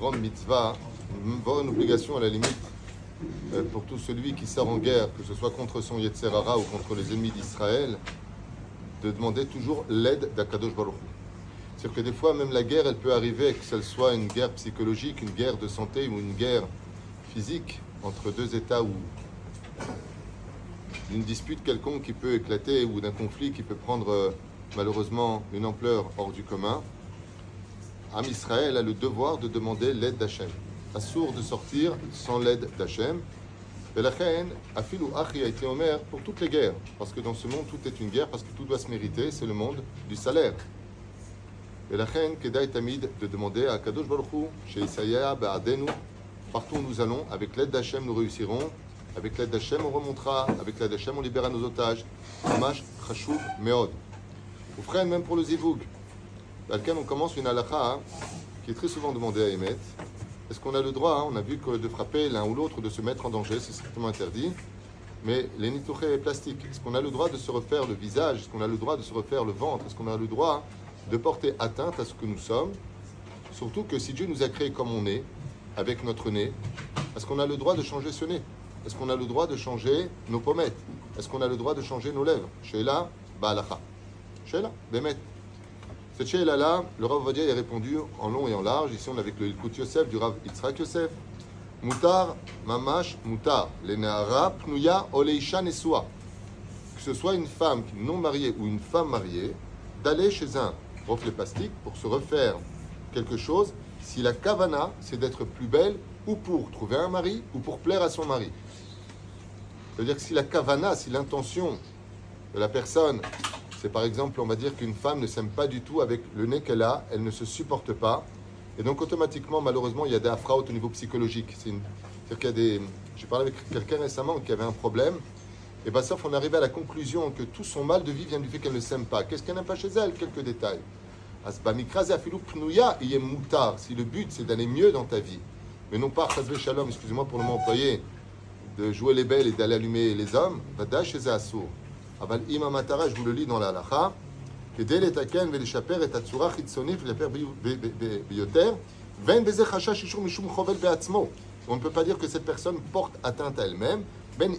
grande mitzvah, voire une obligation à la limite euh, pour tout celui qui sort en guerre, que ce soit contre son Yetzerara ou contre les ennemis d'Israël, de demander toujours l'aide d'Akadosh Baruch. C'est-à-dire que des fois, même la guerre, elle peut arriver, que ce soit une guerre psychologique, une guerre de santé ou une guerre physique entre deux États ou d'une dispute quelconque qui peut éclater ou d'un conflit qui peut prendre euh, malheureusement une ampleur hors du commun. Am Israël a le devoir de demander l'aide d'Hachem. Assour de sortir sans l'aide d'Hachem. Velachen, Afil ou Achi a été Omer pour toutes les guerres. Parce que dans ce monde, tout est une guerre, parce que tout doit se mériter. C'est le monde du salaire. Velachen, Kedai Tamid, de demander à Kadosh Baruch Hu, chez Isaiah, Ba'adenu, partout où nous allons, avec l'aide d'Hachem, nous réussirons. Avec l'aide d'Hachem, on remontera. Avec l'aide d'Hachem, on libérera nos otages. Hamash, Chashuv, Meod. Ou même pour le Zivoug. Lequel on commence une halakha hein, qui est très souvent demandée à Emet. Est-ce qu'on a le droit, hein, on a vu que de frapper l'un ou l'autre, de se mettre en danger, c'est strictement interdit. Mais les nitouchés plastiques, est-ce qu'on a le droit de se refaire le visage Est-ce qu'on a le droit de se refaire le ventre Est-ce qu'on a le droit de porter atteinte à ce que nous sommes? Surtout que si Dieu nous a créés comme on est, avec notre nez, est-ce qu'on a le droit de changer ce nez? Est-ce qu'on a le droit de changer nos pommettes? Est-ce qu'on a le droit de changer nos lèvres? Sheila, Baalacha. Sheila, Bémet. Cette Sheila-là, le Rav Vadia a répondu en long et en large. Ici, on est avec le Ilkut Yosef du Rav Yitzhak Yosef. Mutar, Mamash, Mutar. Les Nehara, Pnuya, Oleisha, Nesua. Que ce soit une femme non mariée ou une femme mariée, d'aller chez un reflet plastique pour se refaire quelque chose si la kavana, c'est d'être plus belle ou pour trouver un mari ou pour plaire à son mari. C'est-à-dire que si la kavana, si l'intention de la personne, c'est par exemple, on va dire qu'une femme ne s'aime pas du tout avec le nez qu'elle a, elle ne se supporte pas, et donc automatiquement, malheureusement, il y a des afrautes au niveau psychologique. C'est-à-dire qu'il y a des... J'ai parlé avec quelqu'un récemment qui avait un problème, et bien sauf on arrivé à la conclusion que tout son mal de vie vient du fait qu'elle ne s'aime pas. Qu'est-ce qu'elle n'aime pas chez elle? Quelques détails. Si le but c'est d'aller mieux dans ta vie, mais non pas excusez-moi pour le mot employé, de jouer les belles et d'aller allumer les hommes, vada chez Assour. Je vous le. On ne peut pas dire que cette personne porte atteinte à elle-même. Ben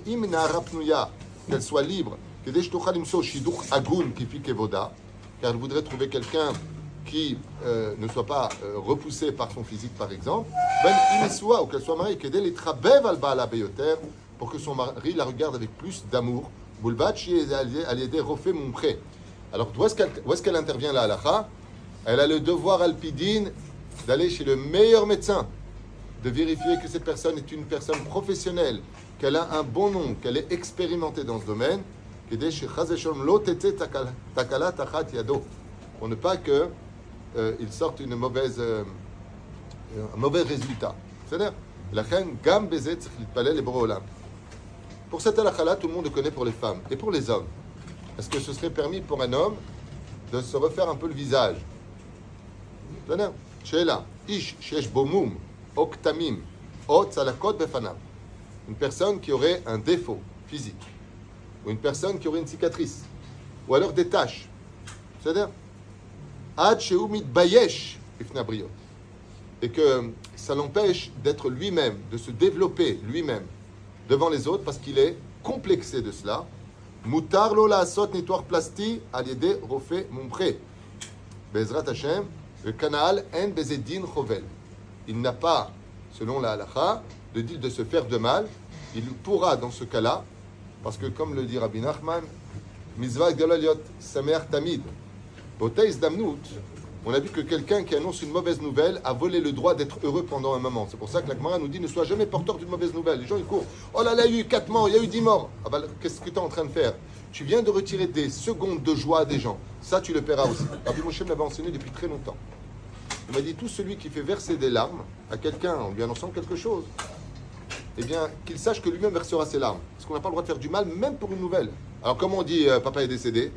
qu'elle soit libre, imso shiduch agun car elle voudrait trouver quelqu'un qui euh, ne soit pas euh, repoussé par son physique, par exemple, ben ou qu'elle soit mariée, pour que son mari la regarde avec plus d'amour, Boulbachi est refait mon prêt. Alors, où est-ce qu'elle intervient là, halakha? Elle a le devoir alpidine d'aller chez le meilleur médecin, de vérifier que cette personne est une personne professionnelle, qu'elle a un bon nom, qu'elle est expérimentée dans ce domaine. Pour ne pas qu'il euh, sorte une mauvaise, euh, un mauvais résultat. C'est-à-dire, la reine, gam bezet, il palais les bras pour cette halakha-là, tout le monde le connaît pour les femmes et pour les hommes. Est-ce que ce serait permis pour un homme de se refaire un peu le visage Ish, Bomum, Oktamim, Une personne qui aurait un défaut physique, ou une personne qui aurait une cicatrice, ou alors des taches. C'est-à-dire, Et que ça l'empêche d'être lui-même, de se développer lui-même devant les autres parce qu'il est complexé de cela. Moutar lola sot nettoir plasti aliede rofe mumpré. Bezrat Hashem, le canal en bezedin chovel. Il n'a pas, selon la halacha, de de se faire de mal. Il pourra, dans ce cas-là, parce que comme le dit Rabbi Nachman, Mizvah Galaliot Samer Tamid, Boteis Damnout, on a vu que quelqu'un qui annonce une mauvaise nouvelle a volé le droit d'être heureux pendant un moment. C'est pour ça que la Gemara nous dit ne sois jamais porteur d'une mauvaise nouvelle. Les gens ils courent. Oh là là, il y a eu 4 morts, il y a eu 10 morts. Ah bah, Qu'est-ce que tu es en train de faire? Tu viens de retirer des secondes de joie à des gens. Ça, tu le paieras aussi. Rabbi Moshe me l'avait enseigné depuis très longtemps. Il m'a dit tout celui qui fait verser des larmes à quelqu'un en lui annonçant quelque chose, eh bien, qu'il sache que lui-même versera ses larmes. Parce qu'on n'a pas le droit de faire du mal, même pour une nouvelle. Alors, comment on dit euh, papa est décédé?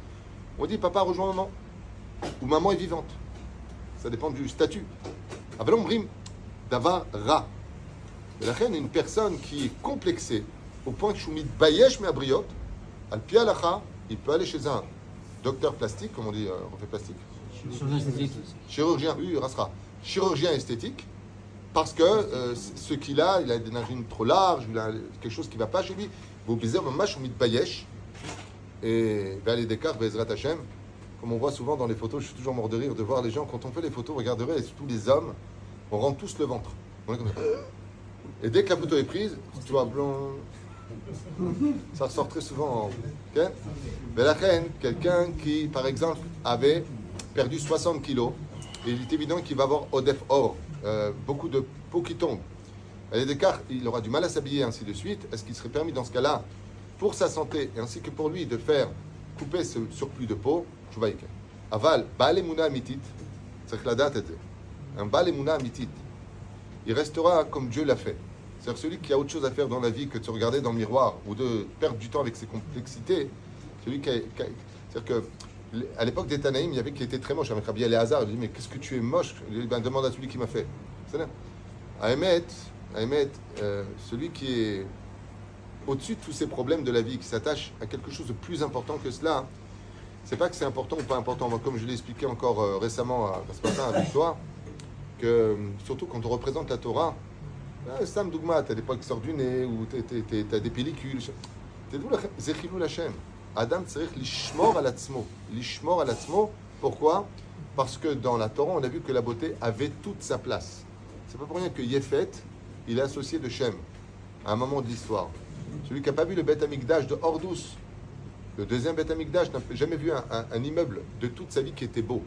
On dit papa rejoint maman. Ou maman est vivante ça dépend du statut. Avalomrim, davar ra. La reine est une personne qui est complexée au point que Shumid Bayesh mais à abriot, al pialacha, il peut aller chez un docteur plastique, comme on dit, euh, refait plastique. Chirurgien esthétique. Chirurgien, oui, Chirurgien esthétique, parce que euh, ce qu'il a, il a des narines trop larges, il a quelque chose qui ne va pas chez lui. Vous baiser, mamash de Bayesh, et vers les décarts, Bezrat Hashem. Comme on voit souvent dans les photos, je suis toujours mort de rire de voir les gens, quand on fait les photos, regardez, et surtout les hommes, on rentre tous le ventre. On est comme ça. Et dès que la photo est prise, tu vois, blanc, ça ressort très souvent. ok? Mais la reine, quelqu'un qui, par exemple, avait perdu 60 kilos, et il est évident qu'il va avoir Odef Or, euh, beaucoup de peau qui tombe. Il aura du mal à s'habiller, ainsi de suite. Est-ce qu'il serait permis dans ce cas-là, pour sa santé, et ainsi que pour lui, de faire couper ce surplus de peau Aval, Baalemuna Mitit, c'est que la date était. Un Baalemuna Mitit, il restera comme Dieu l'a fait. C'est-à-dire celui qui a autre chose à faire dans la vie que de se regarder dans le miroir ou de perdre du temps avec ses complexités. Celui qui C'est-à-dire que à l'époque des Tanaïm, il y avait qui était très moche. Avec Rabbi Eleazar, il dit Mais qu'est-ce que tu es moche? Ben, Demande à celui qui m'a fait. C'est À Emet, euh, celui qui est au-dessus de tous ces problèmes de la vie, qui s'attache à quelque chose de plus important que cela, c'est pas que c'est important ou pas important. comme je l'ai expliqué encore euh, récemment, à, ce matin avec toi, que surtout quand on représente la Torah, ah, Sam Dougma, tu as des poils qui sortent du nez, ou tu as des pellicules. C'est d'où la chaîne. Adam tzarich lishmor alatzmo. Lishmor alatzmo, pourquoi? Parce que dans la Torah, on a vu que la beauté avait toute sa place. C'est pas pour rien que Yefet, il est associé de Shem, à un moment de l'histoire. Celui qui n'a pas vu le Beth de Hordous, le deuxième Beth Amikdash n'a jamais vu un, immeuble de toute sa vie qui était beau.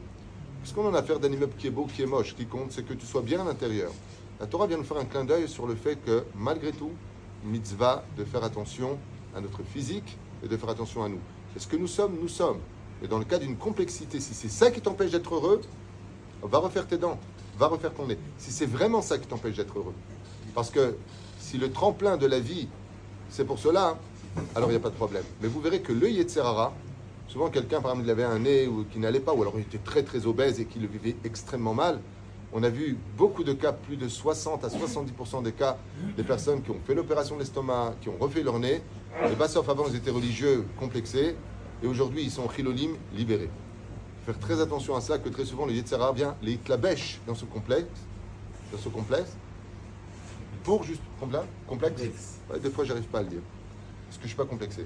Ce qu'on en a à faire d'un immeuble qui est beau, qui est moche, qui compte, c'est que tu sois bien à l'intérieur. La Torah vient nous faire un clin d'œil sur le fait que, malgré tout, mitzvah de faire attention à notre physique, et de faire attention à nous. Est-ce que nous sommes Nous sommes. Et dans le cas d'une complexité, si c'est ça qui t'empêche d'être heureux, va refaire tes dents, va refaire ton nez. Si c'est vraiment ça qui t'empêche d'être heureux. Parce que si le tremplin de la vie, c'est pour cela, alors il n'y a pas de problème. Mais vous verrez que le Yetzerara, souvent quelqu'un, par exemple, il avait un nez ou qui n'allait pas, ou alors il était très très obèse et qu'il le vivait extrêmement mal. On a vu beaucoup de cas, plus de 60 à 70% des cas, des personnes qui ont fait l'opération de l'estomac, qui ont refait leur nez, les Bassov avant, ils étaient religieux, complexés, et aujourd'hui, ils sont chilolim, libérés. Faire très attention à ça, que très souvent, le Yetzera vient les clabèches dans ce complexe, dans ce complexe, pour juste. Complexe Des fois, j'arrive pas à le dire, parce que je suis pas complexé.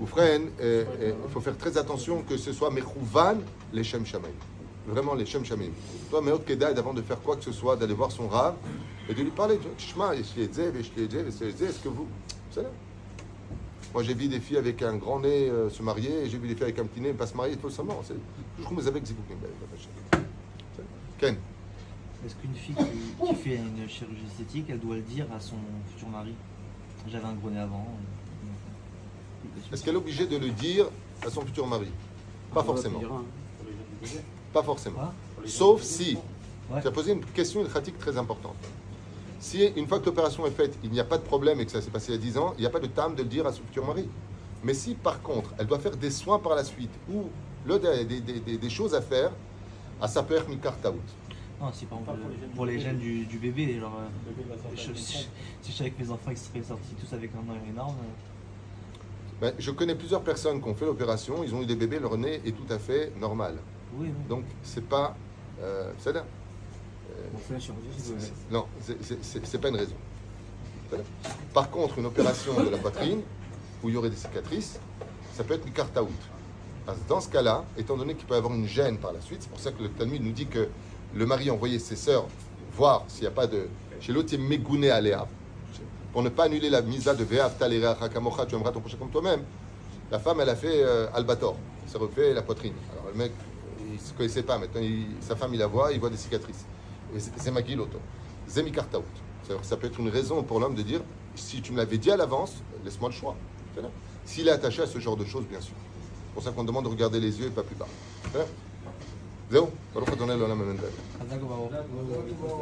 Ou freine, il faut faire très attention que ce soit Mechouvan, les Shem Shamaim. Vraiment, les Shem Shamaim. Toi, Meot Kedai, d'avant de faire quoi que ce soit, d'aller voir son rave et de lui parler. Est-ce que vous. Moi, j'ai vu des filles avec un grand nez euh, se marier, et j'ai vu des filles avec un petit nez ne pas se marier, tout simplement. C'est toujours vous avec Ken Est-ce qu'une fille qui, fait une chirurgie esthétique, elle doit le dire à son futur mari? J'avais un gros nez avant. Est-ce qu'elle est obligée de le dire à son futur mari? Pas forcément. Pas forcément. Sauf si. Tu as posé une question, une pratique très importante. Si une fois que l'opération est faite, il n'y a pas de problème et que ça s'est passé il y a 10 ans, il n'y a pas de time de le dire à son futur mari. Mais si par contre, elle doit faire des soins par la suite ou le, des, des, des, choses à faire, à sa père Mikartaout. Non, si par exemple pour les gènes du, du bébé, genre, euh, si, je suis avec mes enfants qui seraient sortis tous avec un nez énorme. Euh. Ben, je connais plusieurs personnes qui ont fait l'opération, ils ont eu des bébés, leur nez est tout à fait normal. Oui, Donc c'est pas. Euh, c'est là. Non, c'est pas une raison. Par contre, une opération de la poitrine, où il y aurait des cicatrices, ça peut être du out. Dans ce cas-là, étant donné qu'il peut y avoir une gêne par la suite, c'est pour ça que le Talmud nous dit que le mari a envoyé ses sœurs voir s'il n'y a pas de. Chez l'autre, il à Léa. Pour ne pas annuler la misa de Ve'av Talera Hakamocha, tu aimeras ton prochain comme toi-même. La femme, elle a fait euh, Albator. Elle s'est refait la poitrine. Alors le mec, il ne se connaissait pas. Maintenant, sa femme, il la voit, il voit des cicatrices c'est Magiloto. Zemikartaout. Ça peut être une raison pour l'homme de dire si tu me l'avais dit à l'avance, laisse-moi le choix. S'il est attaché à ce genre de choses, bien sûr. C'est pour ça qu'on demande de regarder les yeux et pas plus bas. זהו, ברוך אדוני לעולם אמן ואמן.